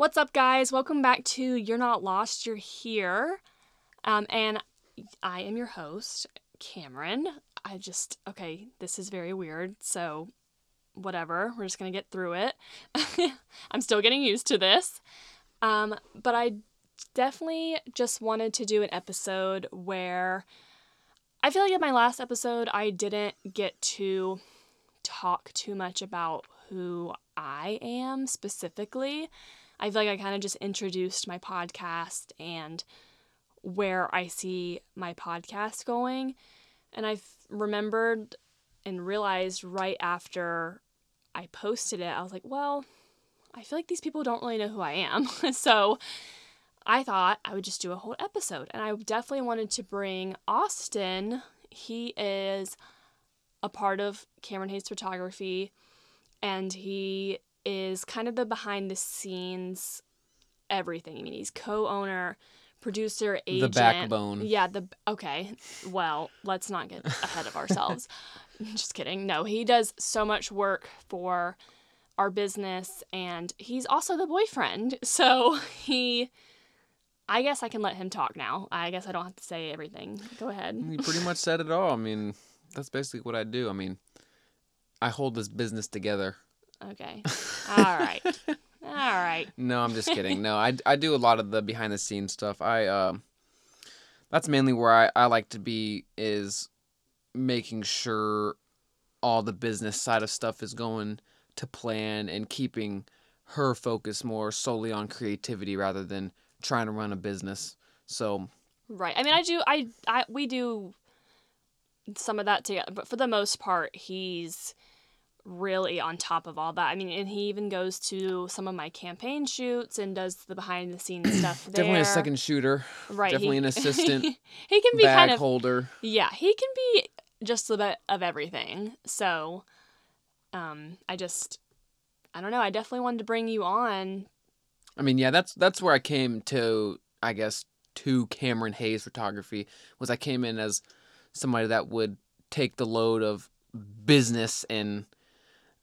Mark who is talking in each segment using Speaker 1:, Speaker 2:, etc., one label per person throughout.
Speaker 1: What's up, guys? Welcome back to You're Not Lost, You're Here. Um, and I am your host, Cameron. I just, okay, this is very weird, so whatever. We're just gonna get through it. I'm still getting used to this. Um, but I definitely just wanted to do an episode where I feel like in my last episode, I didn't get to talk too much about who I am specifically. I feel like I kind of just introduced my podcast and where I see my podcast going. And I remembered and realized right after I posted it, I was like, well, I feel like these people don't really know who I am. so I thought I would just do a whole episode. And I definitely wanted to bring Austin. He is a part of Cameron Hayes Photography, and he is kind of the behind the scenes everything. I mean, he's co owner, producer, agent.
Speaker 2: The backbone.
Speaker 1: Yeah, the okay. Well, let's not get ahead of ourselves. Just kidding. No, he does so much work for our business and he's also the boyfriend. So he I guess I can let him talk now. I guess I don't have to say everything. Go ahead.
Speaker 2: You pretty much said it all. I mean, that's basically what I do. I mean, I hold this business together.
Speaker 1: Okay. All right. All right.
Speaker 2: No, I'm just kidding. No, I, I do a lot of the behind the scenes stuff. I um that's mainly where I, I like to be is making sure all the business side of stuff is going to plan and keeping her focus more solely on creativity rather than trying to run a business. So
Speaker 1: Right. I mean, I do I I we do some of that together, but for the most part, he's really on top of all that. I mean, and he even goes to some of my campaign shoots and does the behind the scenes stuff there.
Speaker 2: definitely a second shooter.
Speaker 1: right?
Speaker 2: Definitely
Speaker 1: he,
Speaker 2: an assistant.
Speaker 1: he can be
Speaker 2: bag
Speaker 1: kind of
Speaker 2: holder.
Speaker 1: yeah. He can be just a bit of everything. So, um, I just I don't know. I definitely wanted to bring you on.
Speaker 2: I mean, yeah, that's that's where I came to. I guess to Cameron Hayes photography was I came in as somebody that would take the load of business and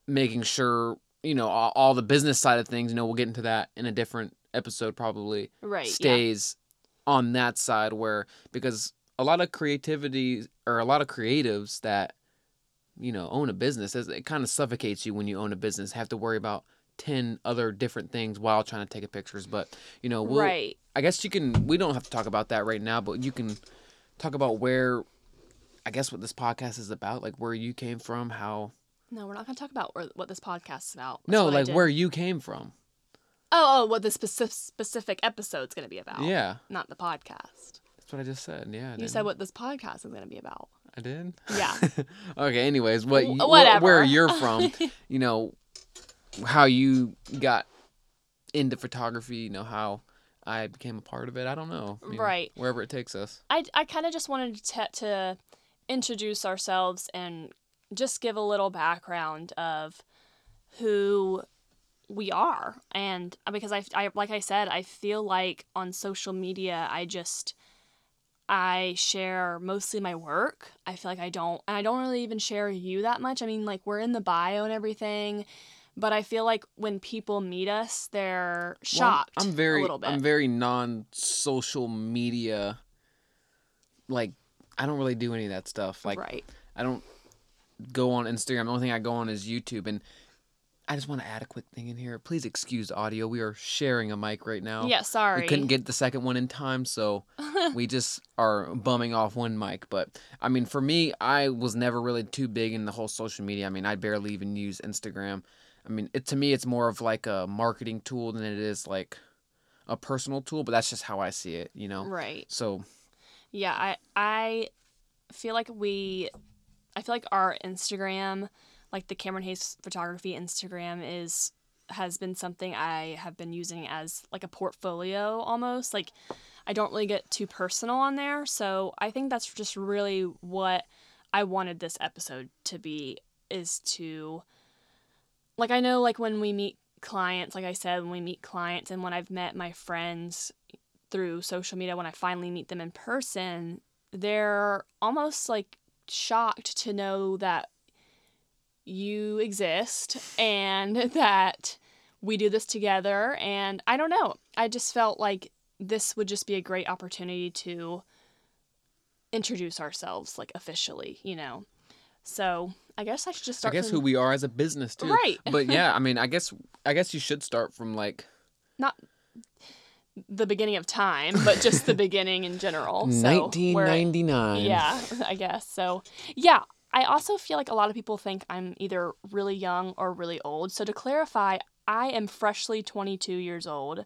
Speaker 2: making sure you know all, all the business side of things. You know, we'll get into that in a different episode probably.
Speaker 1: Right. yeah.
Speaker 2: Stays on that side where because a lot of creativity or a lot of creatives that you know own a business it kind of suffocates you when you own a business have to worry about 10 other different things while trying to take a pictures but you know we'll,
Speaker 1: right.
Speaker 2: i guess you can we don't have to talk about that right now but you can talk about where i guess what this podcast is about like where you came from how
Speaker 1: No, we're not going to talk about where, what this podcast is about. That's
Speaker 2: no like where you came from
Speaker 1: Oh, oh, what the specific specific episode's going to be about.
Speaker 2: yeah
Speaker 1: Not the podcast.
Speaker 2: that's what i just said yeah I
Speaker 1: You
Speaker 2: didn't-
Speaker 1: said what this podcast is going to be about.
Speaker 2: i did
Speaker 1: Yeah.
Speaker 2: okay anyways what
Speaker 1: Wh-
Speaker 2: you, wh-
Speaker 1: whatever.
Speaker 2: where you're from you know how you got into photography you know how i became a part of it i don't know I mean,
Speaker 1: Right.
Speaker 2: wherever it takes us
Speaker 1: I, I kind of just wanted to, to introduce ourselves and just give a little background of who we are. And uh, because I, I, like I said, I feel like on social media, I just, I share mostly my work. I feel like I don't, and I don't really even share you that much. I mean, like we're in the bio and everything, but I feel like when people meet us, they're
Speaker 2: Well, I'm-
Speaker 1: shocked.
Speaker 2: I'm very
Speaker 1: a little bit.
Speaker 2: I'm very non-social media like I don't really do any of that stuff. Like
Speaker 1: right.
Speaker 2: I don't go on Instagram. The only thing I go on is YouTube and I just want to add a quick thing in here. Please excuse audio. We are sharing a mic right now.
Speaker 1: Yeah. Sorry.
Speaker 2: We couldn't get the second one in time, so we just are bumming off one mic. But I mean, for me, I was never really too big in the whole social media. I mean, I barely even use Instagram. I mean, it to me, it's more of like a marketing tool than it is like a personal tool. But that's just how I see it, you know.
Speaker 1: Right.
Speaker 2: So
Speaker 1: Yeah, I I feel like we I feel like our Instagram, like the Cameron Hayes photography Instagram is has been something I have been using as like a portfolio almost. Like I don't really get too personal on there, so I think that's just really what I wanted this episode to be is to like I know like when we meet clients, like I said, when we meet clients and when I've met my friends through social media when I finally meet them in person, they're almost like shocked to know that you exist and that we do this together. And I don't know. I just felt like this would just be a great opportunity to introduce ourselves, like officially, you know. So I guess I should just start.
Speaker 2: I guess
Speaker 1: from,
Speaker 2: who we are as a business too.
Speaker 1: Right.
Speaker 2: But yeah, I mean, I guess I guess you should start from like
Speaker 1: not the beginning of time, but just the beginning in general. So
Speaker 2: 1999.
Speaker 1: Yeah, I guess. So, yeah, I also feel like a lot of people think I'm either really young or really old. So, to clarify, I am freshly 22 years old.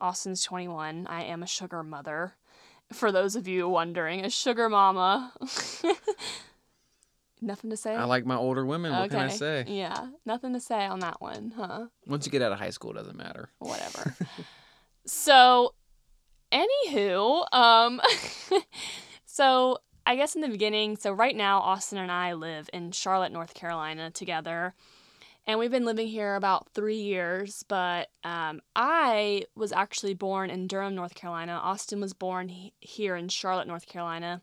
Speaker 1: Austin's 21. I am a sugar mother. For those of you wondering, a sugar mama. Nothing to say?
Speaker 2: I like my older women. What can I say?
Speaker 1: Yeah, nothing to say on that one, huh?
Speaker 2: Once you get out of high school, it doesn't matter.
Speaker 1: whatever. so, anywho, um, so I guess in the beginning, so right now, Austin and I live in Charlotte, North Carolina together. And we've been living here about three years, but um, I was actually born in Durham, North Carolina. Austin was born he- here in Charlotte, North Carolina,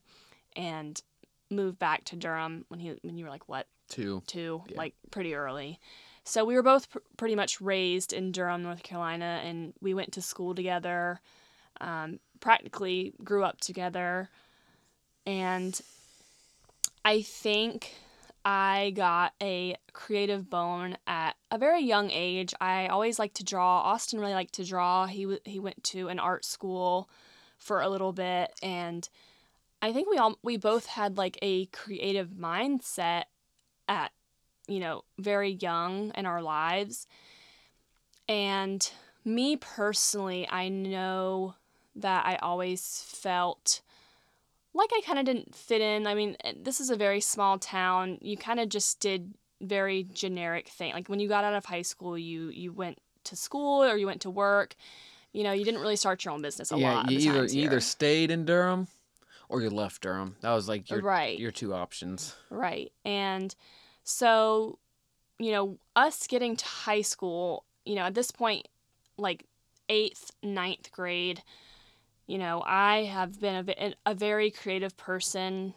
Speaker 1: and moved back to Durham when he when you were like what
Speaker 2: Two.
Speaker 1: two
Speaker 2: Yeah.
Speaker 1: like pretty early. So we were both pr- pretty much raised in Durham, North Carolina, and we went to school together. Um, practically grew up together, and I think I got a creative bone at a very young age. I always liked to draw. Austin really liked to draw. He w- he went to an art school for a little bit, and I think we all we both had like a creative mindset at you know very young in our lives. And me personally i know that i always felt like i kind of didn't fit in. I mean eh, this is a very small town. You kind of just did very generic thing. Like when you got out of high school you you went to school or you went to work. You know you didn't really start your own business a
Speaker 2: yeah,
Speaker 1: lot
Speaker 2: you either you either stayed in Durham or you left Durham. That was like your
Speaker 1: right.
Speaker 2: your two options.
Speaker 1: Right. And so, you know, us getting to high school, you know, at this point, like eighth, ninth grade, you know, I have been a, a very creative person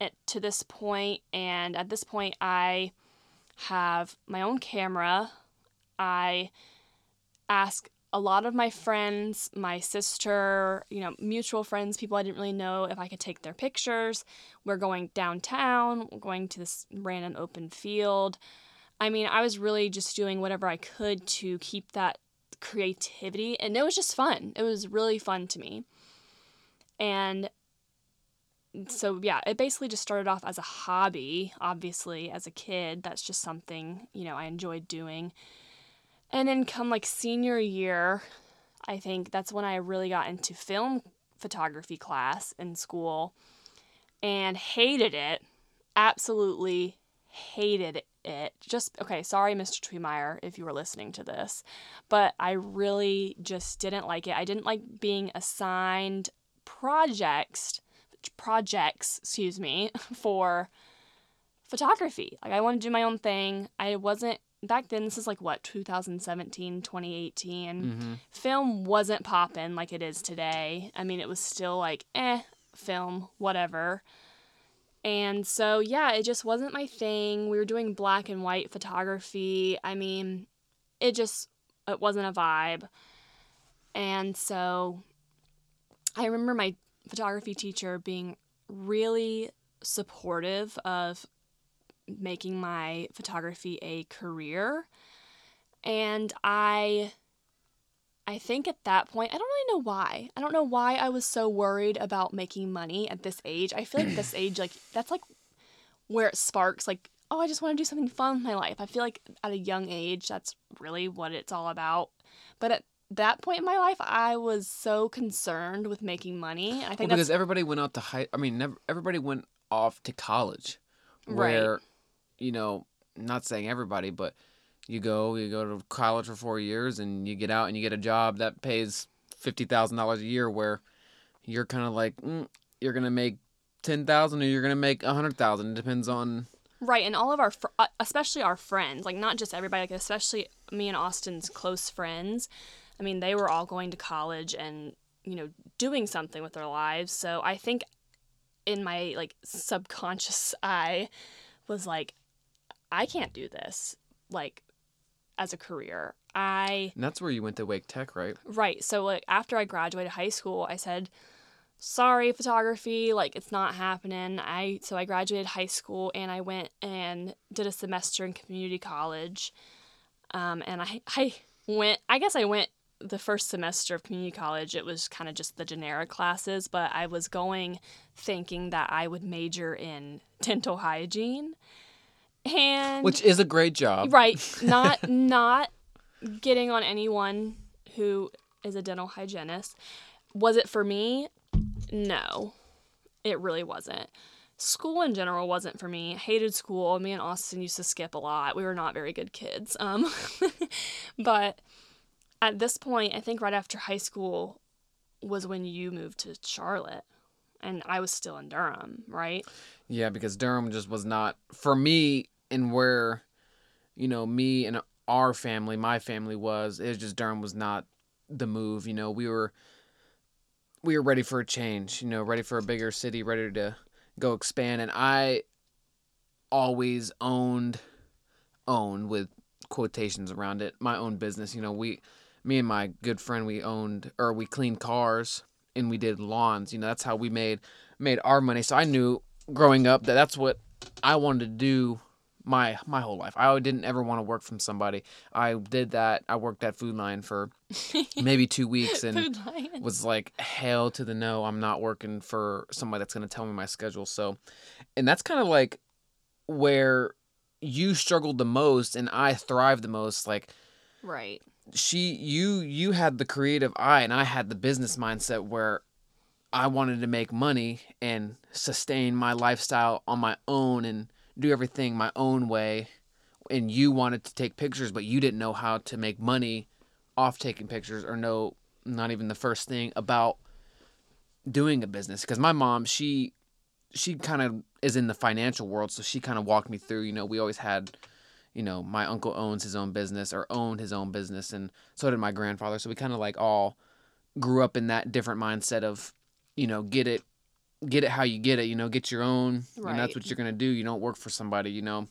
Speaker 1: at, to this point, And at this point, I have my own camera. I ask a lot of my friends, my sister, you know, mutual friends, people I didn't really know, if I could take their pictures. We're going downtown, we're going to this random open field. I mean, I was really just doing whatever I could to keep that creativity, and it was just fun. It was really fun to me. And so, yeah, it basically just started off as a hobby, obviously, as a kid. That's just something, you know, I enjoyed doing. And then come like senior year, I think that's when I really got into film photography class in school and hated it. Absolutely hated it. Just okay, sorry Mr. Tweemeyer if you were listening to this, but I really just didn't like it. I didn't like being assigned projects projects, excuse me, for photography. Like I wanted to do my own thing. I wasn't back then this is like what 2017 2018
Speaker 2: Mm-hmm.
Speaker 1: film wasn't popping like it is today. I mean it was still like eh film whatever. And so yeah it just wasn't my thing. We were doing black and white photography. I mean it just it wasn't a vibe. And so i remember my photography teacher being really supportive of making my photography a career. And I I think at that point, I don't really know why. I don't know why I was so worried about making money at this age. I feel like this age like that's like where it sparks like oh, I just want to do something fun with my life. I feel like at a young age that's really what it's all about. But at that point in my life, I was so concerned with making money. I
Speaker 2: Well,
Speaker 1: think
Speaker 2: because everybody went out to high. I mean, never, everybody went off to college,
Speaker 1: Right.
Speaker 2: You know, not saying everybody, but you go, you go to college for four years, and you get out and you get a job that pays fifty thousand dollars a year, where you're kind of like, mm, you're gonna make ten thousand or you're gonna make a hundred thousand. It depends on.
Speaker 1: Right, and all of our, fr- uh, especially our friends, like not just everybody, like especially me and Austin's close friends. I mean, they were all going to college and you know doing something with their lives. So I think in my like subconscious, I was like, I can't do this. Like, as a career. I
Speaker 2: And that's where you went to Wake Tech, right?
Speaker 1: right. So like after I graduated high school, I said, "Sorry, photography, like it's not happening." I so I graduated high school and I went and did a semester in community college. Um, and I I went. I guess I went the first semester of community college. It was kind of just the generic classes, but I was going thinking that I would major in dental hygiene. And
Speaker 2: Which is a great job.
Speaker 1: Right. Not not getting on anyone who is a dental hygienist. Was it for me? No. It really wasn't. School in general wasn't for me. Hated school. Me and Austin used to skip a lot. We were not very good kids. Um but at this point, I think right after high school was when you moved to Charlotte and I was still in Durham, right?
Speaker 2: Yeah, because Durham just was not for me and where, you know, me and our family, my family was. It just Durham was not the move. You know, we were we were ready for a change. You know, ready for a bigger city, ready to go expand. And I always owned, owned with quotations around it, my own business. You know, we, me and my good friend, we owned or we cleaned cars and we did lawns. You know, that's how we made made our money. So I knew growing up that that's what I wanted to do my my whole life. I didn't ever want to work from somebody. I did that. I worked at Food Lion for maybe two weeks and was like hell to the no. I'm not working for somebody that's gonna tell me my schedule. So, and that's kind of like where you struggled the most and I thrived the most. Like
Speaker 1: Right.
Speaker 2: She you you had the creative eye and I had the business mindset where I wanted to make money and sustain my lifestyle on my own and do everything my own way. And you wanted to take pictures but you didn't know how to make money off taking pictures or know not even the first thing about doing a business. Because my mom she she kind of is in the financial world so she kind of walked me through you know we always had you know, my uncle owns his own business or owned his own business, and so did my grandfather. So we kind of like all grew up in that different mindset of, you know, get it, get it how you get it. You know, get your own, and that's what you're gonna do. You don't work for somebody, you know.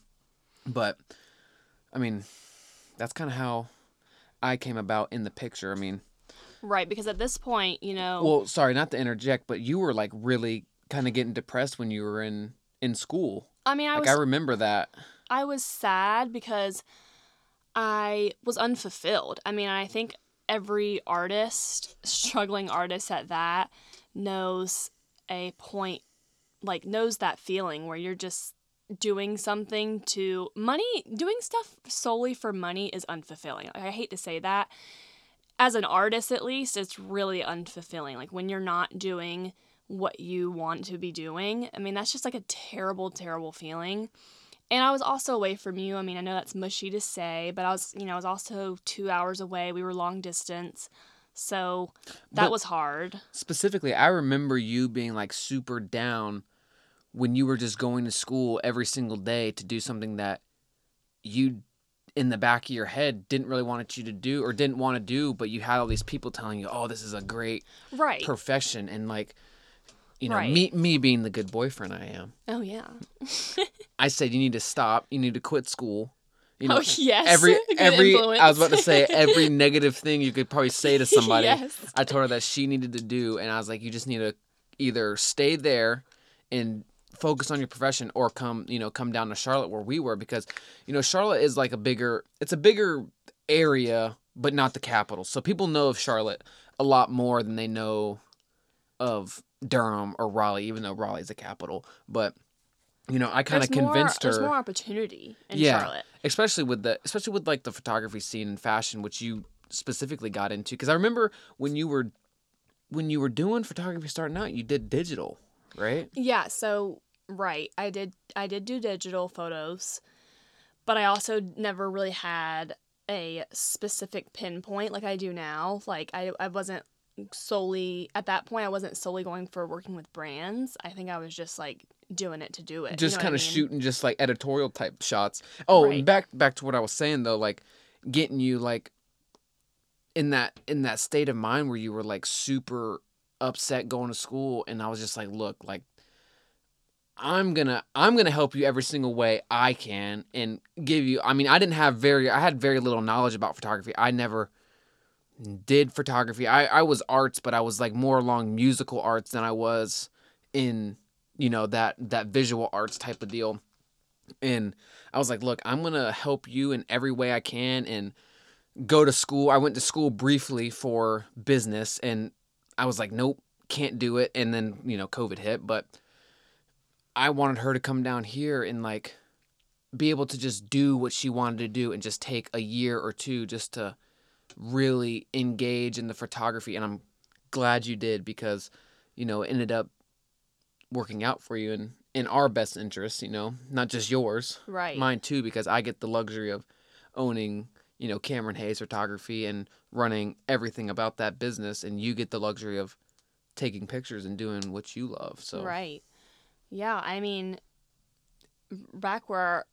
Speaker 2: But, I mean, that's kind of how I came about in the picture. I mean,
Speaker 1: Right, because at this point, you know,
Speaker 2: well, sorry, not to interject, but you were like really kind of getting depressed when you were in in school.
Speaker 1: I mean, I
Speaker 2: Like
Speaker 1: was
Speaker 2: I remember that.
Speaker 1: I was sad because I was unfulfilled. I mean, I think every artist, struggling artist at that, knows a point, like, knows that feeling where you're just doing something to money, doing stuff solely for money is unfulfilling. Like, I hate to say that. As an artist, at least, it's really unfulfilling. Like, when you're not doing what you want to be doing, I mean, that's just like a terrible, terrible feeling. And I was also away from you. I mean, I know that's mushy to say, but I was, you know, I was also two hours away. We were long distance. So that
Speaker 2: But-
Speaker 1: was hard.
Speaker 2: specifically, I remember you being like super down when you were just going to school every single day to do something that you in the back of your head didn't really want you to do or didn't want to do, but you had all these people telling you, "Oh, this is a great
Speaker 1: Right.
Speaker 2: profession," and like, you know,
Speaker 1: Right.
Speaker 2: me me being the good boyfriend I am,
Speaker 1: oh, yeah.
Speaker 2: I said you need to stop, you need to quit school. You know,
Speaker 1: oh, yes.
Speaker 2: every
Speaker 1: Good
Speaker 2: every I was about to say every negative thing you could probably say to somebody.
Speaker 1: yes.
Speaker 2: I told her that she needed to do, and I was like, you just need to either stay there and focus on your profession, or come, you know, come down to Charlotte where we were, because, you know, Charlotte is like a bigger, it's a bigger area, but not the capital. So people know of Charlotte a lot more than they know of Durham or Raleigh, even though Raleigh's the capital. But you know, I kind of
Speaker 1: convinced more-
Speaker 2: convinced
Speaker 1: There's more opportunity in
Speaker 2: Yeah.
Speaker 1: Charlotte.
Speaker 2: especially with the especially with like the photography scene and fashion which you specifically got into because i remember when you were when you were doing photography starting out you did digital right
Speaker 1: Yeah, so right, I did I did do digital photos, but I also never really had a specific pinpoint like I do now. Like I I wasn't solely at that point I wasn't solely going for working with brands. I think I was just like doing it to do it. you
Speaker 2: just
Speaker 1: know
Speaker 2: kind of
Speaker 1: mean?
Speaker 2: shooting just like editorial type shots oh
Speaker 1: Right.
Speaker 2: back back to what i was saying though like getting you like in that in that state of mind where you were like super upset going to school and i was just like look like I'm gonna I'm gonna help you every single way I can and give you I mean I didn't have very I had very little knowledge about photography. I never did photography. I, I was arts, but I was like more along musical arts than I was in, you know, that that visual arts type of deal. And I was like, look, I'm gonna help you in every way I can and go to school. I went to school briefly for business and I was like, nope, can't do it. And then, you know, COVID hit, but I wanted her to come down here and like be able to just do what she wanted to do and just take a year or two just to really engage in the photography and I'm glad you did because you know it ended up working out for you and in our best interest, you know, not just yours,
Speaker 1: Right.
Speaker 2: mine too because I get the luxury of owning, you know, Cameron Hayes photography and running everything about that business and you get the luxury of taking pictures and doing what you love. So
Speaker 1: Right. Yeah, I mean, back where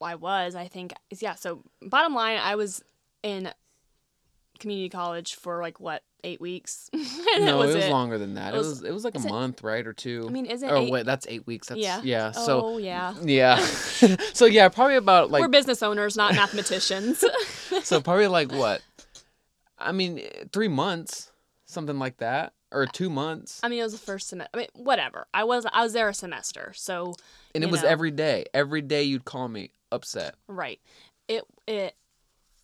Speaker 1: I was, I think, is yeah. So, bottom line, I was in community college for like what eight weeks.
Speaker 2: No,
Speaker 1: that
Speaker 2: it was
Speaker 1: it.
Speaker 2: longer than that.
Speaker 1: It
Speaker 2: It
Speaker 1: was-
Speaker 2: was it was like a
Speaker 1: is it-
Speaker 2: month, right, or two.
Speaker 1: I mean, isn't
Speaker 2: oh
Speaker 1: eight?
Speaker 2: wait, that's eight weeks. That's
Speaker 1: Yeah.
Speaker 2: yeah. So
Speaker 1: oh yeah.
Speaker 2: yeah. so yeah, probably about like
Speaker 1: We're business owners, not mathematicians.
Speaker 2: so probably like what? I mean, three months, something like that, or two months,
Speaker 1: I mean, it was the first semester. I mean, whatever. I was I was there a semester, so
Speaker 2: and it
Speaker 1: you
Speaker 2: was every day. Every day you'd call me upset.
Speaker 1: Right. It it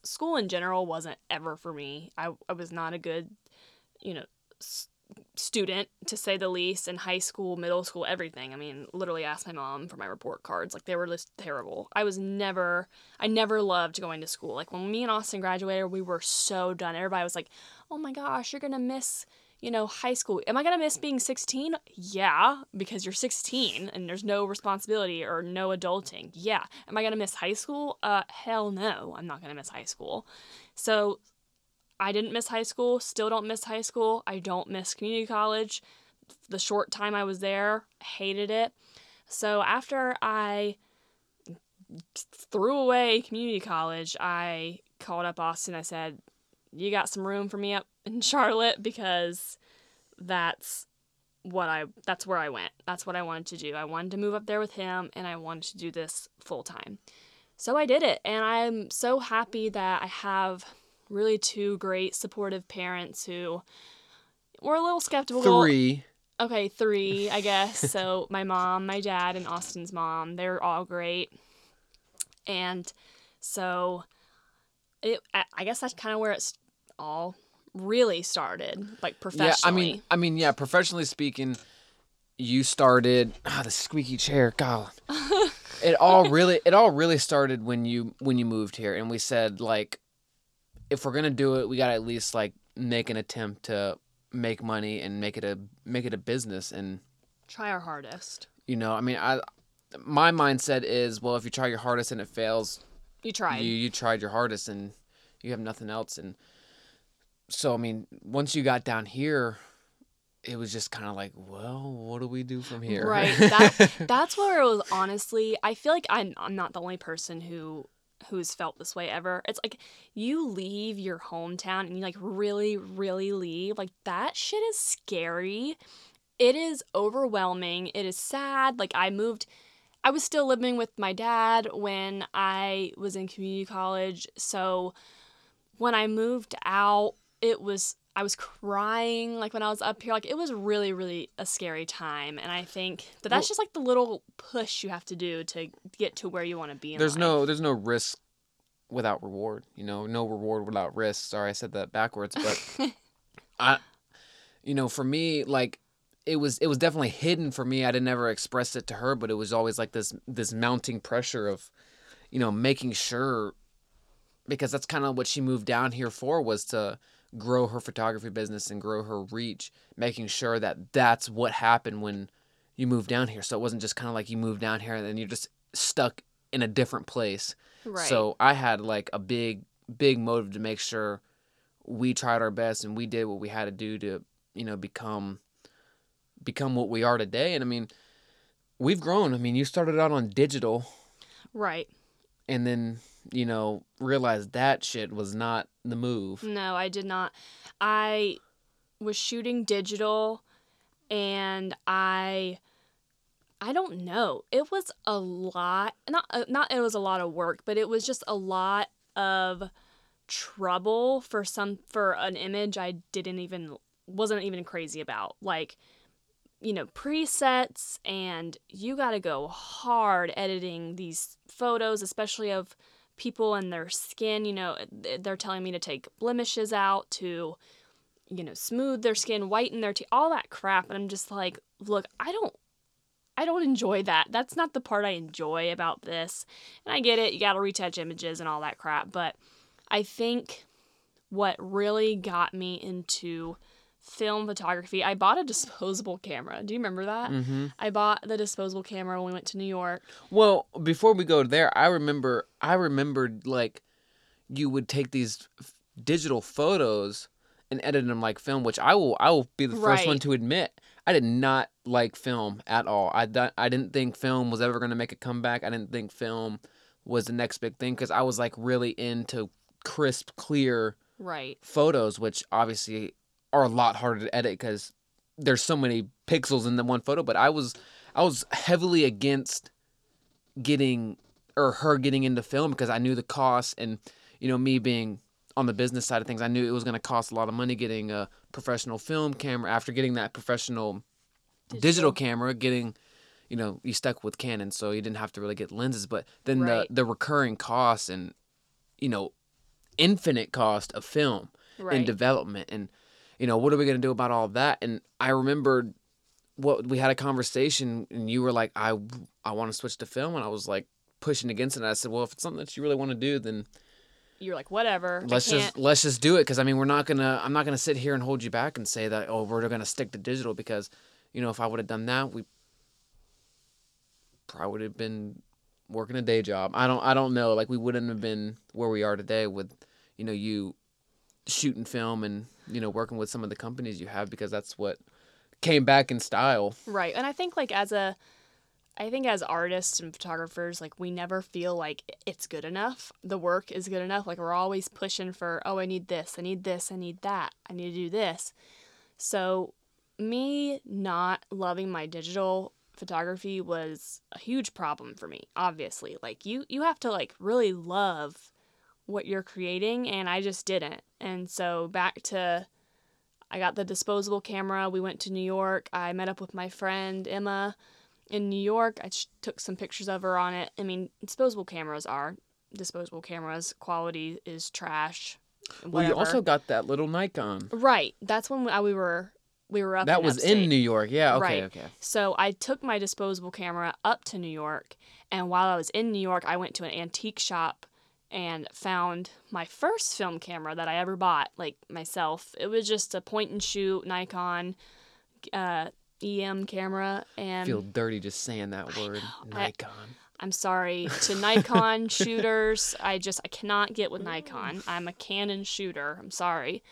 Speaker 1: school in general wasn't ever for me. I I was not a good, you know, s- student to say the least in high school, middle school, everything. I mean, literally asked my mom for my report cards. Like they were just terrible. I was never I never loved going to school. Like when me and Austin graduated, we were so done. Everybody was like, "Oh my gosh, you're going to miss you know, high school. Am I going to miss being 16? Yeah, because you're 16 and there's no responsibility or no adulting. Yeah. Am I going to miss high school? Uh hell no. I'm not going to miss high school. So I didn't miss high school, still don't miss high school. I don't miss community college. The short time I was there, hated it. So after I threw away community college, I called up Austin. I said, "You got some room for me up in Charlotte because that's what I that's where I went. That's what I wanted to do. I wanted to move up there with him and I wanted to do this full time." So I did it and I'm so happy that I have really two great supportive parents who were a little skeptical.
Speaker 2: Three.
Speaker 1: Okay, three, I guess. so my mom, my dad, and Austin's mom, they're all great. And so it I I guess that's kind of where it's all really started, like professionally.
Speaker 2: Yeah, I mean, I mean, yeah. Professionally speaking, you started. Ah, the squeaky chair. God, it all really, it all really started when you when you moved here, and we said like, if we're gonna do it, we gotta at least like make an attempt to make money and make it a make it a business, and
Speaker 1: try our hardest.
Speaker 2: you know, I mean, I my mindset is well, if you try your hardest and it fails,
Speaker 1: You tried.
Speaker 2: you you tried your hardest and you have nothing else and so i mean once you got down here it was just kind of like well what do we do from here
Speaker 1: Right. That, that's where it was honestly, I feel like I'm, I'm not the only person who who's felt this way ever. It's like you leave your hometown and you like really, really leave. Like that shit is scary. It is overwhelming. It is sad. Like I moved I was still living with my dad when I was in community college. So when I moved out, it was I was crying like when I was up here. Like it was really, really a scary time. And I think that that's
Speaker 2: Well-
Speaker 1: just like the little push you have to do to get to where you want to be.
Speaker 2: There's
Speaker 1: life.
Speaker 2: no there's no risk without reward you know no reward without risk sorry i said that backwards but i you know for me like it was it was definitely hidden for me i didn't ever express it to her but it was always like this this mounting pressure of you know making sure because that's kind of what she moved down here for was to grow her photography business and grow her reach making sure that that's what happened when you moved down here so it wasn't just kind of like you moved down here and then you're just stuck in a different place
Speaker 1: right.
Speaker 2: so I had like a big, big motive to make sure we tried our best and we did what we had to do to, you know, become become what we are today. And I mean, we've grown. I mean, you started out on digital
Speaker 1: right.
Speaker 2: and then, you know, realized that shit was not the move.
Speaker 1: No, I did not. I was shooting digital and I I don't know. It was a lot. Not uh, not it was a lot of work, but it was just a lot of trouble for some for an image I didn't even wasn't even crazy about. Like you know, presets and you got to go hard editing these photos, especially of people and their skin, you know, they're telling me to take blemishes out to you know, smooth their skin, whiten their teeth, all that crap and I'm just like, look, I don't I don't enjoy that. That's not the part I enjoy about this. And I get it, you got to retouch images and all that crap, but I think what really got me into film photography, I bought a disposable camera. Do you remember that?
Speaker 2: Mm-hmm.
Speaker 1: I bought the disposable camera when we went to New York.
Speaker 2: Well, before we go there, I remember I remembered like you would take these f- digital photos and edit them like film, which I will I will be the first one to admit I did not like film at all. I do- I didn't think film was ever going to make a comeback. I didn't think film was the next big thing because I was like really into crisp, clear
Speaker 1: Right.
Speaker 2: photos, which obviously are a lot harder to edit because there's so many pixels in the one photo. But I was I was heavily against getting or her getting into film because I knew the cost and you know me being on the business side of things, I knew it was going to cost a lot of money getting a professional film camera. After getting that professional digital, camera, getting you know you stuck with Canon, so you didn't have to really get lenses. But then
Speaker 1: Right.
Speaker 2: the the recurring costs and you know infinite cost of film
Speaker 1: Right.
Speaker 2: in development and you know what are we going to do about all that? And i remembered what we had a conversation and you were like i i want to switch to film. And i was like pushing against it. And i said well if it's something that you really want to do then
Speaker 1: You're like, whatever.
Speaker 2: let's just let's just do it. Because i mean we're not gonna i'm not gonna sit here and hold you back and say that oh we're gonna stick to digital. Because you know if i would have done that we probably would have been working a day job. I don't i don't know. Like we wouldn't have been where we are today with you know you shooting film and you know working with some of the companies you have because that's what came back in style
Speaker 1: Right. And I think like as a I think as artists and photographers, like we never feel like it's good enough. The work is good enough. Like we're always pushing for, oh, I need this, I need this, I need that, I need to do this. So me not loving my digital photography was a huge problem for me, obviously. Like you you have to like really love what you're creating and I just didn't. And so back to I got the disposable camera. We went to New York. I met up with my friend Emma in New York. I took some pictures of her on it. I mean, disposable cameras are disposable cameras. Quality is trash.
Speaker 2: well you also got that little nikon
Speaker 1: right. That's when we were we were up.
Speaker 2: that
Speaker 1: in
Speaker 2: was
Speaker 1: upstate.
Speaker 2: in new york yeah okay
Speaker 1: Right.
Speaker 2: okay
Speaker 1: So I took my disposable camera up to New York, and while I was in New York, I went to an antique shop and found my first film camera that I ever bought, like myself. It was just a point and shoot Nikon uh, EM camera, and I
Speaker 2: feel dirty just saying that word
Speaker 1: I-
Speaker 2: nikon
Speaker 1: I'm sorry to Nikon shooters. I just I cannot get with Nikon. I'm a Canon shooter. I'm sorry.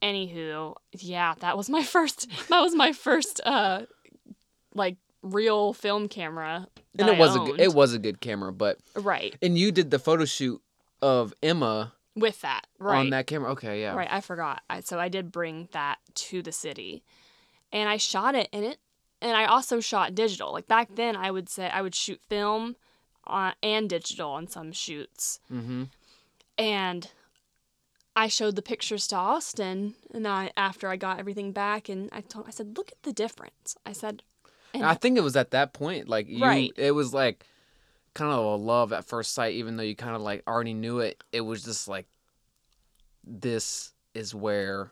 Speaker 1: Anywho, yeah, that was my first. That was my first uh, like real film camera.
Speaker 2: and it was
Speaker 1: I
Speaker 2: a g-
Speaker 1: owned.
Speaker 2: it was a good camera but
Speaker 1: right
Speaker 2: and you did the photo shoot of emma
Speaker 1: with that right
Speaker 2: on that camera okay yeah
Speaker 1: right. I forgot. I, so I did bring that to the city, and I shot it in it, and I also shot digital. Like back then, I would say I would shoot film, uh, and digital on some shoots.
Speaker 2: mm-hmm
Speaker 1: and I showed the pictures to Austin, and I after I got everything back, and I told I said, "Look at the difference." I said, and
Speaker 2: I think it was at that point, like you,
Speaker 1: Right.
Speaker 2: it was like kind of a love at first sight, even though you kind of like already knew it. It was just like, this is where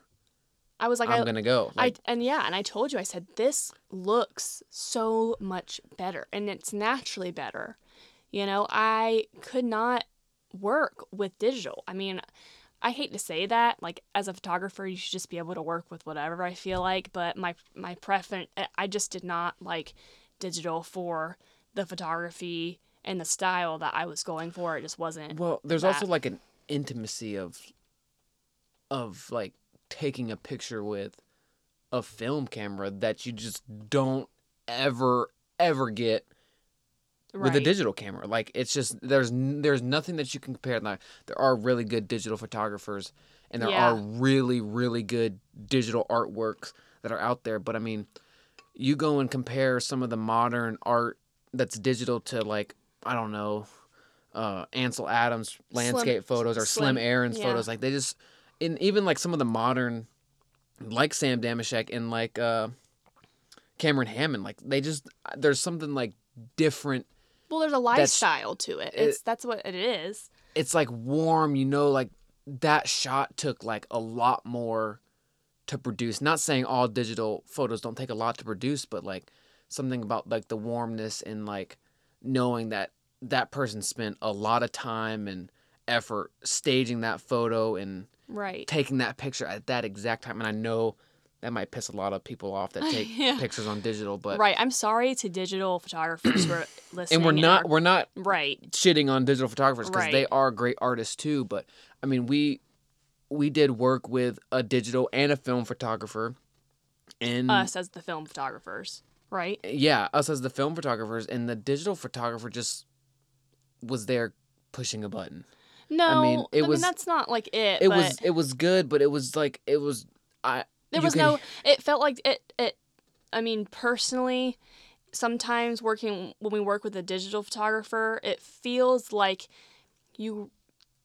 Speaker 1: I was like,
Speaker 2: I'm
Speaker 1: I,
Speaker 2: gonna go. Like,
Speaker 1: I and yeah, and I told you, I said, "This looks so much better, and it's naturally better." You know, I could not work with digital. I mean, I hate to say that. Like as a photographer, you should just be able to work with whatever I feel like. But my my preference, I just did not like digital for the photography and the style that I was going for. It just wasn't.
Speaker 2: well, there's also like an intimacy of, of like taking a picture with a film camera that you just don't ever ever get with a digital camera. Like it's just there's there's nothing that you can compare. Like there are really good digital photographers, and there
Speaker 1: Yeah.
Speaker 2: are really really good digital artworks that are out there. But I mean, you go and compare some of the modern art that's digital to like I don't know, uh, Ansel Adams landscape photos or Slim,
Speaker 1: Slim-
Speaker 2: Aarons
Speaker 1: yeah.
Speaker 2: photos. Like they just, in even like some of the modern, like Sam Dameshek and like uh, Cameron Hammond, like they just there's something like different.
Speaker 1: Well, there's a lifestyle to it. It's that's what it is.
Speaker 2: It's like warm, you know, like that shot took like a lot more to produce. Not saying all digital photos don't take a lot to produce, but like something about like the warmness and like knowing that that person spent a lot of time and effort staging that photo and
Speaker 1: Right.
Speaker 2: taking that picture at that exact time. And I know that might piss a lot of people off that take
Speaker 1: Yeah.
Speaker 2: pictures on digital, but
Speaker 1: right. I'm sorry to digital photographers who are listening.
Speaker 2: and we're not
Speaker 1: are-
Speaker 2: we're not
Speaker 1: right.
Speaker 2: shitting on digital photographers because they are great artists too. But I mean, we we did work with a digital and a film photographer, and
Speaker 1: Us as the film photographers. Right.
Speaker 2: yeah, us as the film photographers, and the digital photographer just was there pushing a button.
Speaker 1: No, i
Speaker 2: mean, it was- mean,
Speaker 1: that's not like it.
Speaker 2: It was it was good, but it was like it was I.
Speaker 1: there was
Speaker 2: could-
Speaker 1: no. It felt like it. It. I mean, personally, sometimes working when we work with a digital photographer, it feels like you.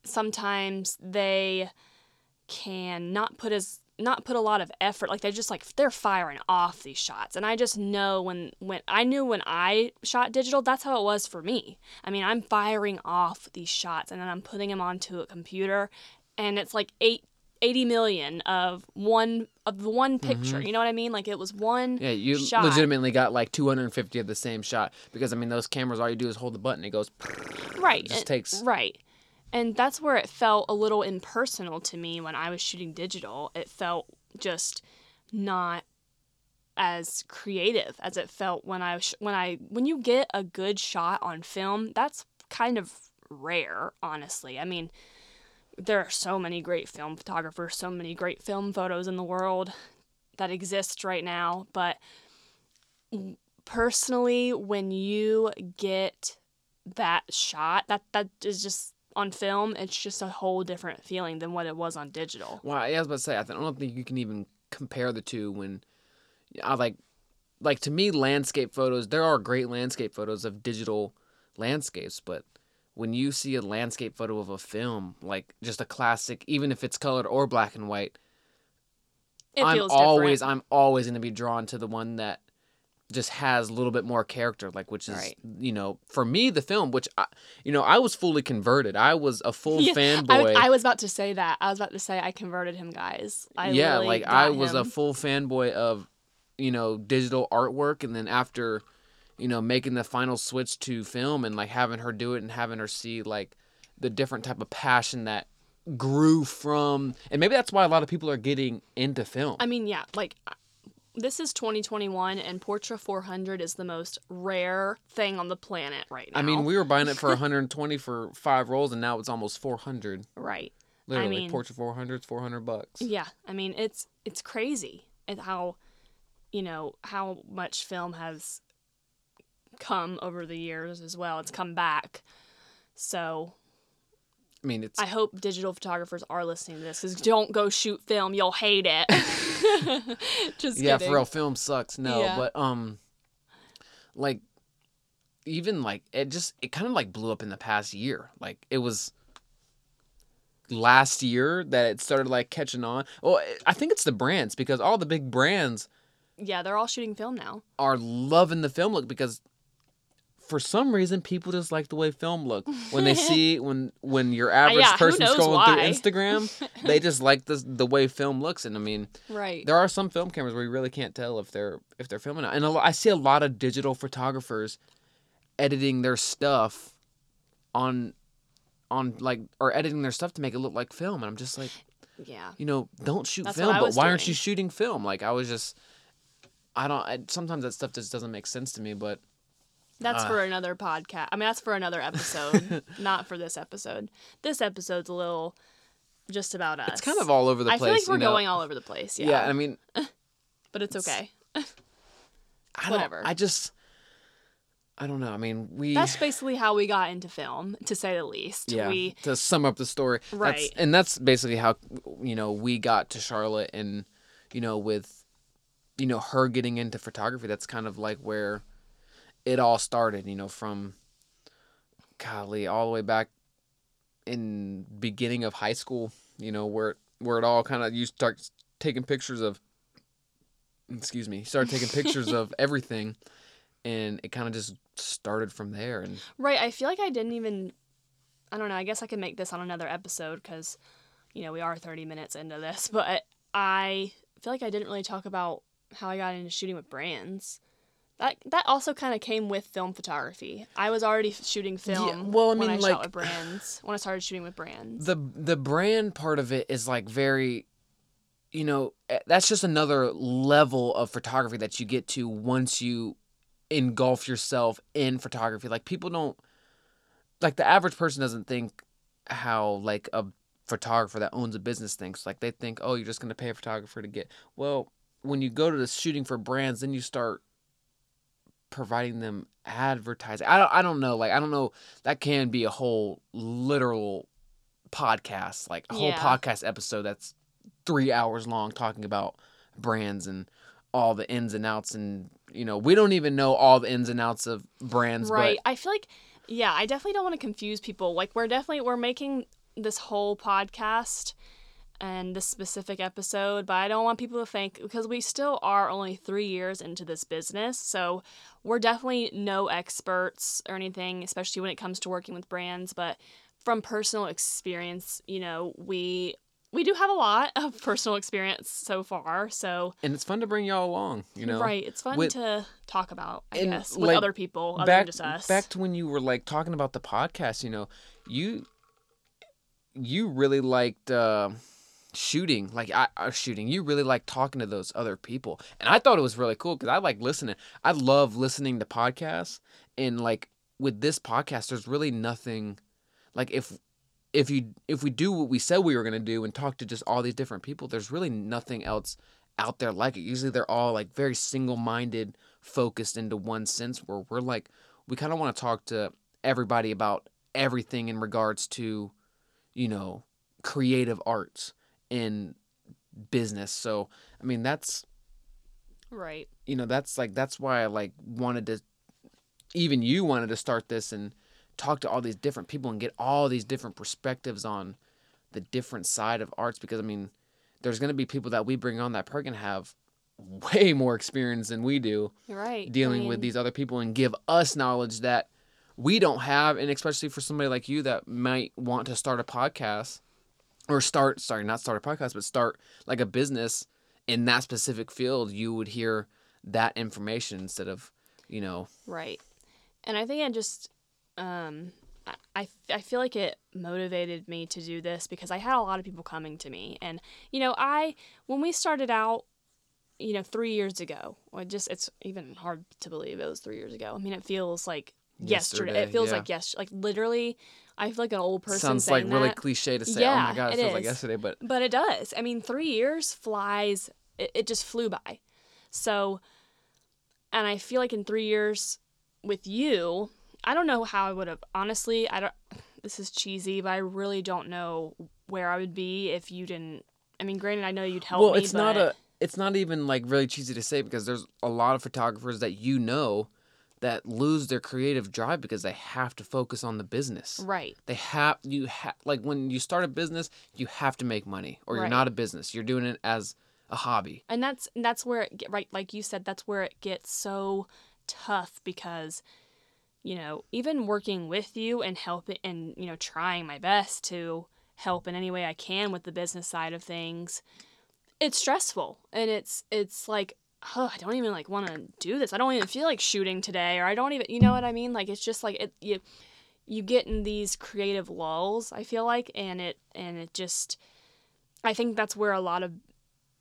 Speaker 1: Sometimes they can not put as not put a lot of effort like they're just like they're firing off these shots and i just know when when i knew when i shot digital that's how it was for me i mean i'm firing off these shots and then i'm putting them onto a computer and it's like eight 80 million of one of the one picture you know what i mean like it was one
Speaker 2: Mm-hmm. Yeah, you
Speaker 1: shot.
Speaker 2: legitimately got like 250 of the same shot because I mean those cameras all you do is hold the button it goes
Speaker 1: right
Speaker 2: just
Speaker 1: and-
Speaker 2: takes-
Speaker 1: right and that's where it felt a little impersonal to me when i was shooting digital it felt just not as creative as it felt when i sh- when i when you get a good shot on film that's kind of rare honestly i mean there are so many great film photographers so many great film photos in the world that exist right now but personally when you get that shot that that is just on film it's just a whole different feeling than what it was on digital
Speaker 2: Well, I was about to say, I don't think you can even compare the two. When I like, like to me, landscape photos. There are great landscape photos of digital landscapes, but when you see a landscape photo of a film, like just a classic, even if it's colored or black and white,
Speaker 1: it
Speaker 2: I'm
Speaker 1: feels
Speaker 2: always,
Speaker 1: different.
Speaker 2: I'm always going to be drawn to the one that just has a little bit more character, like which is,
Speaker 1: Right.
Speaker 2: you know, for me, the film, which I, you know, I was fully converted. I was a full
Speaker 1: Yeah,
Speaker 2: fanboy.
Speaker 1: I, I was about to say that i was about to say i converted him guys I
Speaker 2: yeah, like I was a full fanboy of, you know, digital artwork, and then after, you know, making the final switch to film and like having her do it and having her see like the different type of passion that grew from, and maybe that's why a lot of people are getting into film.
Speaker 1: i mean yeah like uh, this is 2021 and portra 400 is the most rare thing on the planet right now
Speaker 2: I mean, we were buying it for 120 for five rolls, and now it's almost 400.
Speaker 1: right
Speaker 2: Literally,
Speaker 1: mean-
Speaker 2: Portra 400 is 400 bucks.
Speaker 1: Yeah, I mean it's it's crazy how you know how much film has come over the years as well. It's come back. So
Speaker 2: I mean, it's
Speaker 1: I hope digital photographers are listening to this. Is don't go shoot film. You'll hate it. Just
Speaker 2: yeah,
Speaker 1: kidding.
Speaker 2: for real, film sucks. No,
Speaker 1: Yeah.
Speaker 2: but um, like even like it just it kind of like blew up in the past year. Like it was last year that it started like catching on. Well, I think it's the brands because all the big brands
Speaker 1: Yeah, they're all shooting film now.
Speaker 2: are loving the film look because for some reason people just like the way film look when they see when when your uh, average
Speaker 1: yeah, who
Speaker 2: person scrolling
Speaker 1: why?
Speaker 2: through Instagram they just like the the way film looks and I mean
Speaker 1: Right.
Speaker 2: there are some film cameras where you really can't tell if they're if they're filming and I see a lot of digital photographers editing their stuff on on like or editing their stuff to make it look like film and I'm just like
Speaker 1: Yeah.
Speaker 2: you know don't shoot
Speaker 1: That's
Speaker 2: film but why aren't you shooting film like I was just I don't I, sometimes that stuff just doesn't make sense to me but
Speaker 1: That's
Speaker 2: Ah.
Speaker 1: for another podcast. I mean, that's for another episode, not for this episode. This episode's a little just about us.
Speaker 2: it's kind of all over the place.
Speaker 1: I feel like we're
Speaker 2: know?
Speaker 1: going all over the place. Yeah.
Speaker 2: yeah. I mean
Speaker 1: but it's okay.
Speaker 2: I
Speaker 1: Whatever.
Speaker 2: I just I don't know I mean we
Speaker 1: That's basically how we got into film, to say the least.
Speaker 2: yeah
Speaker 1: We
Speaker 2: to sum up the story that's,
Speaker 1: Right.
Speaker 2: and that's basically how you know we got to charlotte and you know with you know her getting into photography. That's kind of like where it all started. You know, from golly all the way back in beginning of high school. You know where where it all kind of you start taking pictures of. Excuse me. Started taking pictures of everything, and it kind of just started from there. And
Speaker 1: Right. I feel like I didn't even. I don't know. I guess I could make this on another episode because, you know, we are 30 minutes into this. But I feel like I didn't really talk about how I got into shooting with brands. That that also kind of came with film photography. I was already shooting film.
Speaker 2: well, I
Speaker 1: when I
Speaker 2: mean,
Speaker 1: shot
Speaker 2: like-
Speaker 1: with brands. When I started shooting with brands.
Speaker 2: the the brand part of it is like very you know eh, that's just another level of photography that you get to once you engulf yourself in photography like people don't like the average person doesn't think how like a photographer that owns a business thinks like they think oh you're just going to pay a photographer to get well when you go to the shooting for brands then you start providing them advertising i don't i don't know like i don't know that can be a whole literal podcast, like a whole
Speaker 1: Yeah.
Speaker 2: podcast episode that's three hours long talking about brands and all the ins and outs. And, you know, we don't even know all the ins and outs of brands,
Speaker 1: right. I feel like, yeah, I definitely don't want to confuse people. Like we're definitely we're making this whole podcast and this specific episode, but I don't want people to think because we still are only three years into this business, so we're definitely no experts or anything, especially when it comes to working with brands. But from personal experience, you know, we we do have a lot of personal experience so far. So
Speaker 2: and it's fun to bring y'all along, you know?
Speaker 1: right, it's fun
Speaker 2: with-
Speaker 1: to talk about, I guess, with
Speaker 2: like,
Speaker 1: other people other
Speaker 2: back,
Speaker 1: than just us.
Speaker 2: back to when you were like talking about the podcast, you know, you, you really liked, uh, shooting like I, I shooting you really like talking to those other people. And i thought it was really cool because i like listening i love listening to podcasts. And like with this podcast there's really nothing like if if you if we do what we said we were going to do and talk to just all these different people there's really nothing else out there like it. Usually they're all like very single-minded focused into one sense where we're like we kind of want to talk to everybody about everything in regards to you know creative arts in business so i mean that's
Speaker 1: right.
Speaker 2: you know that's like that's why i like wanted to even you wanted to start this and talk to all these different people and get all these different perspectives on the different side of arts because i mean there's going to be people that we bring on that to have way more experience than we do
Speaker 1: right. I
Speaker 2: dealing with these other people and give us knowledge that we don't have and especially for somebody like you that might want to start a podcast or start sorry not start a podcast but start like a business in that specific field you would hear that information instead of you know
Speaker 1: Right. And I think i just, um, I, I, feel like it motivated me to do this because I had a lot of people coming to me. And, you know, I, when we started out, you know, three years ago, it just, it's even hard to believe it was three years ago. I mean, it feels like yesterday.
Speaker 2: Yesterday,
Speaker 1: It feels
Speaker 2: yeah.
Speaker 1: like yes, like literally, I feel like an old person
Speaker 2: sounds like
Speaker 1: saying
Speaker 2: really cliche to say oh my god it,
Speaker 1: it
Speaker 2: feels like yesterday but
Speaker 1: But it does. I mean, three years flies. It, it just flew by. So, and I feel like in three years with you, I don't know how I would have. Honestly, I don't. This is cheesy, but I really don't know where I would be if you didn't. I mean, granted, I know you'd help
Speaker 2: well
Speaker 1: me.
Speaker 2: it's not a it's not even like really cheesy to say because there's a lot of photographers that you know that lose their creative drive because they have to focus on the business
Speaker 1: right.
Speaker 2: they have you have like when you start a business you have to make money or you're
Speaker 1: Right.
Speaker 2: not a business you're doing it as a hobby
Speaker 1: and that's and that's where it get right like you said that's where it gets so tough because you know even working with you and helping and you know trying my best to help in any way i can with the business side of things it's stressful and it's it's like oh i don't even like want to do this. I don't even feel like shooting today or i don't even you know what i mean? Like it's just like it you you get in these creative lulls i feel like and it and it just i think that's where a lot of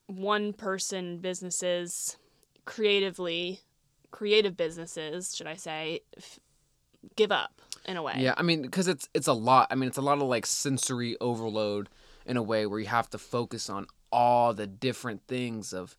Speaker 1: one person businesses creatively creative businesses should i say f- give up in a way.
Speaker 2: Yeah i mean because it's it's a lot i mean it's a lot of like sensory overload in a way where you have to focus on all the different things of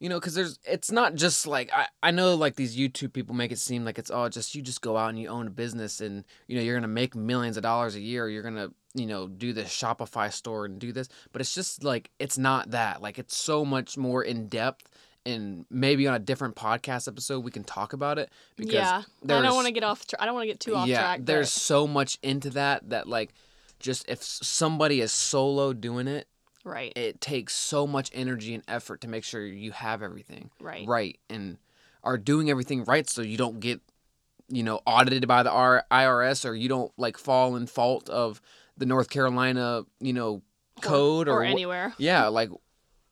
Speaker 2: you know because there's it's not just like I, I know like these youtube people make it seem like it's all just you just go out and you own a business and you know you're gonna make millions of dollars a year you're gonna you know do this shopify store and do this but it's just like it's not that like it's so much more in depth and maybe on a different podcast episode we can talk about it because
Speaker 1: yeah, I don't want to get off. Tra- I don't want to get too off
Speaker 2: yeah,
Speaker 1: track.
Speaker 2: there's
Speaker 1: but-
Speaker 2: so much into that that like just if somebody is solo doing it,
Speaker 1: right,
Speaker 2: it takes so much energy and effort to make sure you have everything
Speaker 1: right,
Speaker 2: right and are doing everything right so you don't get you know audited by the R- IRS or you don't like fall in fault of the North Carolina, you know, code
Speaker 1: or,
Speaker 2: or, wh-
Speaker 1: anywhere.
Speaker 2: yeah, like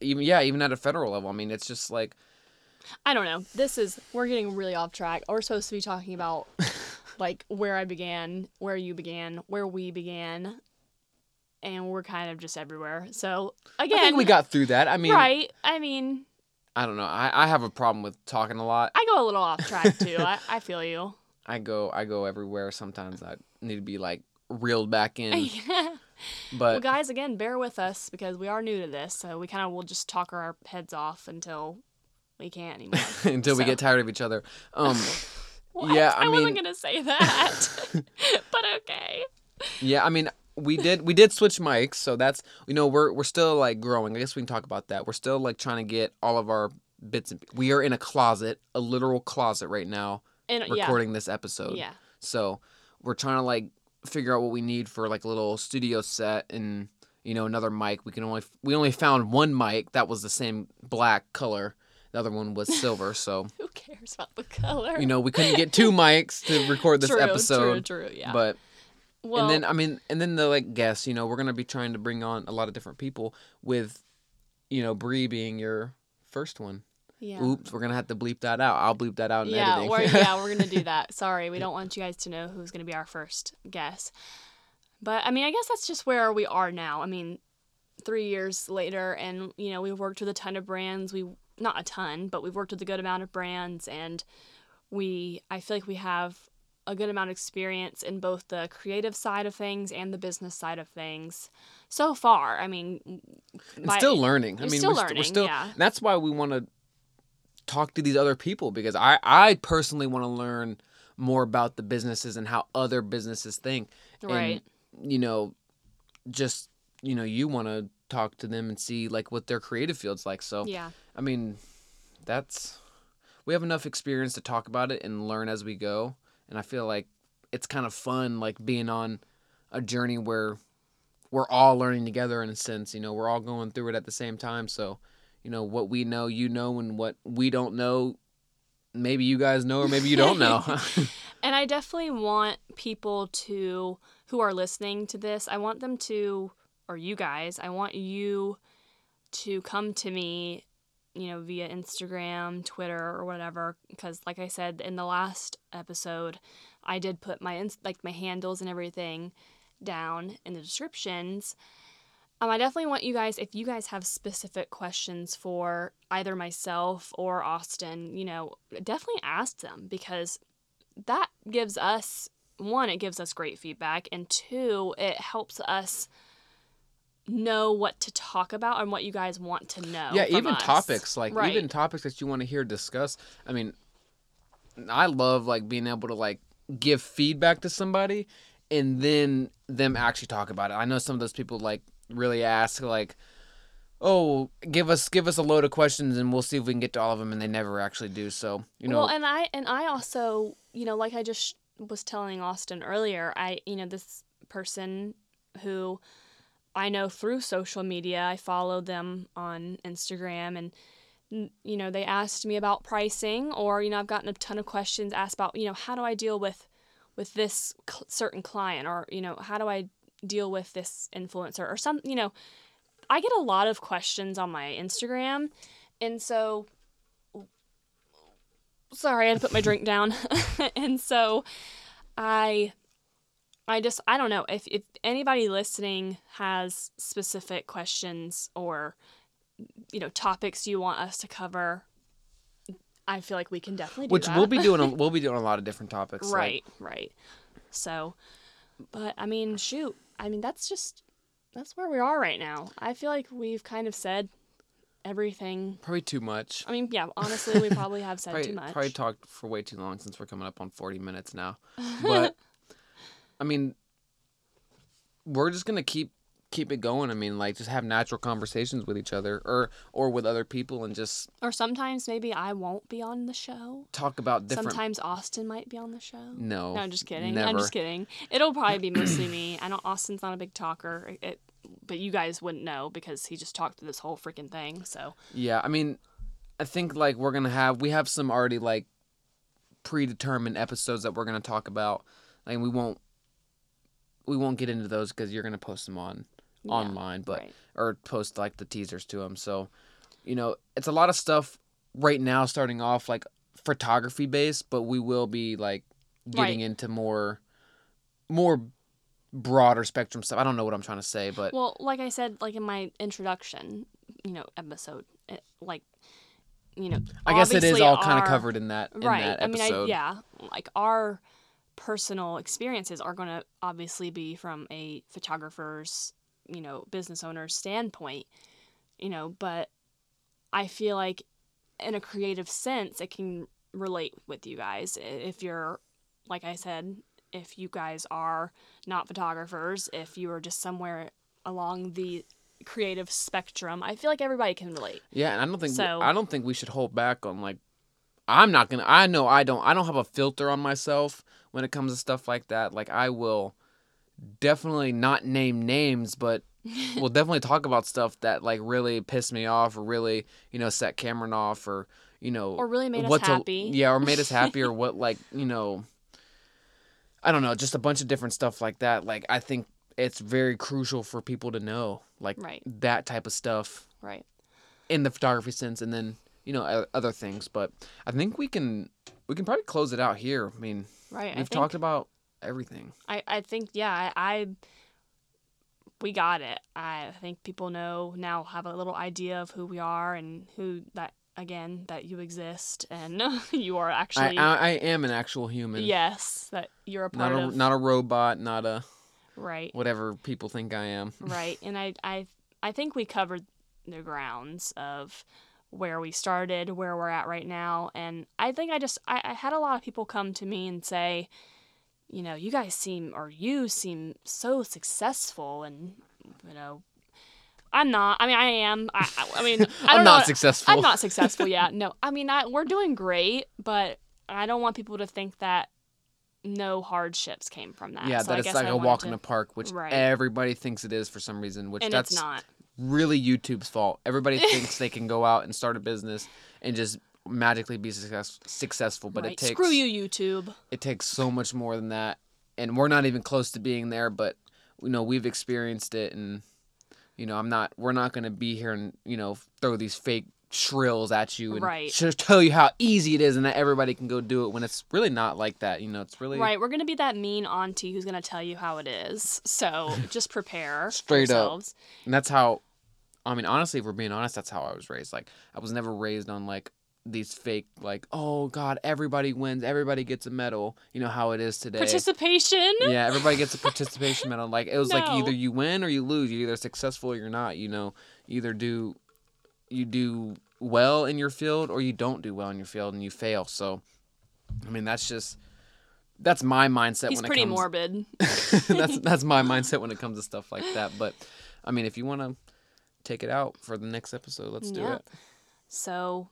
Speaker 2: even yeah, even at a federal level. I mean, it's just like
Speaker 1: I don't know. This is we're getting really off track. We're supposed to be talking about like where I began, where you began, where we began, and we're kind of just everywhere. So again,
Speaker 2: I think we got through that. I mean,
Speaker 1: right. I mean,
Speaker 2: I don't know. I, I have a problem with talking a lot.
Speaker 1: I go a little off track too. I, I feel you.
Speaker 2: I go I go everywhere. Sometimes I need to be like reeled back in.
Speaker 1: well,
Speaker 2: But
Speaker 1: guys, again, bear with us because we are new to this, so we kind of will just talk our heads off until we can't anymore.
Speaker 2: until we get tired of each other. Um? Yeah, I
Speaker 1: wasn't gonna say that, but okay.
Speaker 2: yeah, I mean we did we did switch mics, so that's you know, we're we're still like growing. I guess we can talk about that. We're still like trying to get all of our bits and we are in a closet, a literal closet right now,
Speaker 1: And yeah,
Speaker 2: recording this episode.
Speaker 1: yeah,
Speaker 2: So we're trying to like figure out what we need for like a little studio set and you know another mic. We can only we only found one mic that was the same black color. The other one was silver. So
Speaker 1: who cares about the color?
Speaker 2: you know we couldn't get two mics to record this
Speaker 1: true,
Speaker 2: episode.
Speaker 1: True, true, yeah.
Speaker 2: But
Speaker 1: well,
Speaker 2: and then I mean and then the like guests. You know we're gonna be trying to bring on a lot of different people with you know Bree being your first one.
Speaker 1: yeah.
Speaker 2: Oops, we're gonna have to bleep that out. I'll bleep that out in
Speaker 1: yeah,
Speaker 2: editing.
Speaker 1: we're, yeah, we're gonna do that. Sorry, we don't want you guys to know who's gonna be our first guest. But I mean, I guess that's just where we are now. I mean, three years later, and you know, we've worked with a ton of brands. We not a ton, but we've worked with a good amount of brands, and we I feel like we have a good amount of experience in both the creative side of things and the business side of things so far. I mean, by-
Speaker 2: still learning. I mean,
Speaker 1: still
Speaker 2: we're, st-
Speaker 1: learning,
Speaker 2: we're still.
Speaker 1: yeah.
Speaker 2: that's why we want to talk to these other people because I, I personally want to learn more about the businesses and how other businesses think.
Speaker 1: right.
Speaker 2: And, you know, just you know, you want to talk to them and see like what their creative field's like. So,
Speaker 1: Yeah.
Speaker 2: I mean, that's we have enough experience to talk about it and learn as we go. And I feel like it's kind of fun, like being on a journey where we're all learning together in a sense. You know, we're all going through it at the same time. So, you know, what we know, you know, and what we don't know, maybe you guys know or maybe you don't know.
Speaker 1: And I definitely want people to who are listening to this, I want them to or you guys, I want you to come to me, you know, via Instagram, Twitter or whatever because like I said in the last episode, I did put my ins- like my handles and everything down in the descriptions. Um, I definitely want you guys, if you guys have specific questions for either myself or Austin, you know, definitely ask them because that gives us one it gives us great feedback and two it helps us know what to talk about and what you guys want to know
Speaker 2: yeah, even
Speaker 1: us.
Speaker 2: topics like
Speaker 1: Right.
Speaker 2: even topics that you want to hear discussed. I mean, I love like being able to like give feedback to somebody and then them actually talk about it. I know some of those people like really ask like, "Oh, give us give us a load of questions and we'll see if we can get to all of them," and they never actually do. So you know,
Speaker 1: well and i and i also you know like i just was telling austin earlier i you know this person who i know through social media i follow them on instagram and you know they asked me about pricing or you know i've gotten a ton of questions asked about you know how do i deal with with this cl- certain client or you know how do i deal with this influencer or some you know i get a lot of questions on my instagram and so sorry, I had to put my drink down. and so I I just I don't know if if anybody listening has specific questions or you know topics you want us to cover, I feel like we can definitely do
Speaker 2: which
Speaker 1: that.
Speaker 2: we'll be doing. A, we'll be doing a lot of different topics. like-
Speaker 1: right, right. So, but I mean, shoot, I mean that's just that's where we are right now. I feel like we've kind of said everything.
Speaker 2: probably too much.
Speaker 1: I mean, yeah, honestly, we probably have said
Speaker 2: probably,
Speaker 1: too much.
Speaker 2: probably talked for way too long since we're coming up on 40 minutes now. But I mean, we're just gonna keep keep it going. I mean, like just have natural conversations with each other or or with other people and just
Speaker 1: Or sometimes maybe I won't be on the show.
Speaker 2: talk about different.
Speaker 1: Sometimes Austin might be on the show.
Speaker 2: no,
Speaker 1: No, I'm just kidding.
Speaker 2: Never.
Speaker 1: I'm just kidding. It'll probably be mostly me. I know Austin's not a big talker, it, but you guys wouldn't know because he just talked through this whole freaking thing. So
Speaker 2: Yeah, I mean, I think like we're gonna have we have some already like predetermined episodes that we're gonna talk about. Like we won't we won't get into those because you're gonna post them on
Speaker 1: yeah,
Speaker 2: online, but
Speaker 1: right.
Speaker 2: or post like the teasers to them. So, you know, it's a lot of stuff right now starting off like photography based, but we will be like getting
Speaker 1: Right.
Speaker 2: into more more broader spectrum stuff. I don't know what I'm trying to say, but
Speaker 1: Well, like I said, like in my introduction, you know, episode, it, like, you know,
Speaker 2: I guess it is all kind of covered in that in
Speaker 1: right.
Speaker 2: that
Speaker 1: I mean. I, yeah, like our personal experiences are going to obviously be from a photographer's, you know, business owner's standpoint, you know, but I feel like in a creative sense, it can relate with you guys. If you're, like I said, if you guys are not photographers, if you are just somewhere along the creative spectrum, I feel like everybody can relate.
Speaker 2: Yeah, and I don't think
Speaker 1: So-
Speaker 2: I don't think we should hold back on like I'm not gonna I know I don't I don't have a filter on myself when it comes to stuff like that. Like I will definitely not name names, but we'll definitely talk about stuff that like really pissed me off or really, you know, set Cameron off or you know
Speaker 1: Or really made us
Speaker 2: a-
Speaker 1: happy.
Speaker 2: yeah, or made us happy or what like, you know I don't know, just a bunch of different stuff like that. Like I think it's very crucial for people to know like
Speaker 1: Right.
Speaker 2: that type of stuff
Speaker 1: Right.
Speaker 2: in the photography sense and then you know other things but i think we can we can probably close it out here. I mean
Speaker 1: Right.
Speaker 2: We've
Speaker 1: think,
Speaker 2: talked about everything.
Speaker 1: I, I think yeah, I, I we got it. I think people know now have a little idea of who we are and who that again that you exist and you are
Speaker 2: I,
Speaker 1: actually
Speaker 2: I i am an actual human.
Speaker 1: Yes that you're a part
Speaker 2: not a
Speaker 1: of.
Speaker 2: not a robot not a
Speaker 1: right.
Speaker 2: whatever people think i am.
Speaker 1: Right and I I I think we covered the grounds of where we started, where we're at right now, and I think I just I, I had a lot of people come to me and say, you know, you guys seem or you seem so successful, and you know, I'm not. I mean, I am. I, I, mean, I don't
Speaker 2: i'm not
Speaker 1: what-
Speaker 2: successful
Speaker 1: I'm not successful yet. No, I mean, I, we're doing great, but I don't want people to think that no hardships came from that.
Speaker 2: yeah
Speaker 1: So
Speaker 2: that
Speaker 1: I
Speaker 2: it's
Speaker 1: guess
Speaker 2: like
Speaker 1: I
Speaker 2: a walk
Speaker 1: to-
Speaker 2: in the park which
Speaker 1: Right.
Speaker 2: everybody thinks it is for some reason which
Speaker 1: and
Speaker 2: that's
Speaker 1: it's not.
Speaker 2: Really youtube's fault everybody thinks they can go out and start a business and just magically be success- successful but
Speaker 1: right.
Speaker 2: it takes
Speaker 1: Screw you, YouTube.
Speaker 2: it takes so much more than that and we're not even close to being there but you know we've experienced it and you know i'm not we're not going to be here and you know throw these fake shrills at you and
Speaker 1: Right.
Speaker 2: just tell you how easy it is and that everybody can go do it when it's really not like that you know it's really
Speaker 1: Right, we're gonna be that mean auntie who's gonna tell you how it is. So just prepare
Speaker 2: Straight up. and that's how i mean honestly if we're being honest that's how i was raised like i was never raised on like these fake like oh god everybody wins everybody gets a medal you know how it is today
Speaker 1: Participation.
Speaker 2: yeah, everybody gets a participation medal. Like it was like either you win or you lose. You're either successful or you're not. You know, either do you do well in your field or you don't do well in your field and you fail. So, I mean, that's just that's my mindset
Speaker 1: He's
Speaker 2: when
Speaker 1: pretty
Speaker 2: it comes.
Speaker 1: morbid.
Speaker 2: that's that's my mindset when it comes to stuff like that. But I mean, if you want to take it out for the next episode, let's do
Speaker 1: Yeah.
Speaker 2: it.
Speaker 1: So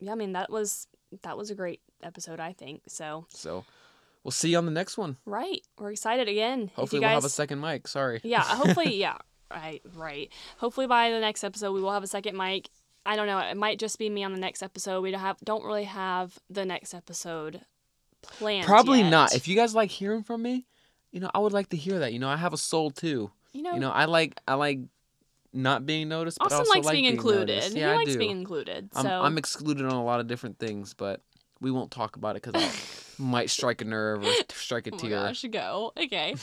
Speaker 1: yeah, I mean that was that was a great episode, I think. So
Speaker 2: So, we'll see you on the next one.
Speaker 1: right. We're excited again.
Speaker 2: Hopefully,
Speaker 1: you
Speaker 2: we'll have a second mic. Sorry.
Speaker 1: Yeah, hopefully, yeah. Right, right. Hopefully by the next episode we will have a second mic. I don't know. It might just be me on the next episode. We don't have don't really have the next episode planned.
Speaker 2: Probably
Speaker 1: yet.
Speaker 2: not. If you guys like hearing from me, you know, I would like to hear that. You know, I have a soul too.
Speaker 1: you know,
Speaker 2: You know, I like I like not being noticed, but
Speaker 1: Austin
Speaker 2: also
Speaker 1: likes
Speaker 2: like
Speaker 1: being included.
Speaker 2: noticed.
Speaker 1: he
Speaker 2: Yeah, I
Speaker 1: likes
Speaker 2: do.
Speaker 1: being included.
Speaker 2: I'm,
Speaker 1: So
Speaker 2: I'm excluded on a lot of different things, but we won't talk about it because I might strike a nerve or strike a
Speaker 1: Oh
Speaker 2: tear.
Speaker 1: gosh, go. Okay.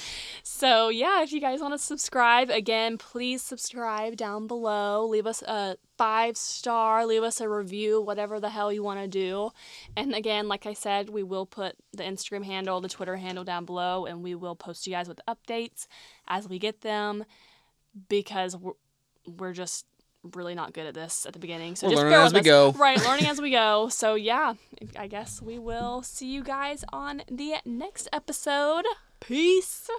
Speaker 1: So, yeah, if you guys want to subscribe, again, please subscribe down below. Leave us a five star, leave us a review, whatever the hell you want to do. And again, like I said, we will put the Instagram handle, the Twitter handle down below, and we will post you guys with updates as we get them because we're, we're just really not good at this at the beginning. So
Speaker 2: We're
Speaker 1: just
Speaker 2: learning as we go.
Speaker 1: Right, learning as we go. So yeah, I guess we will see you guys on the next episode. Peace.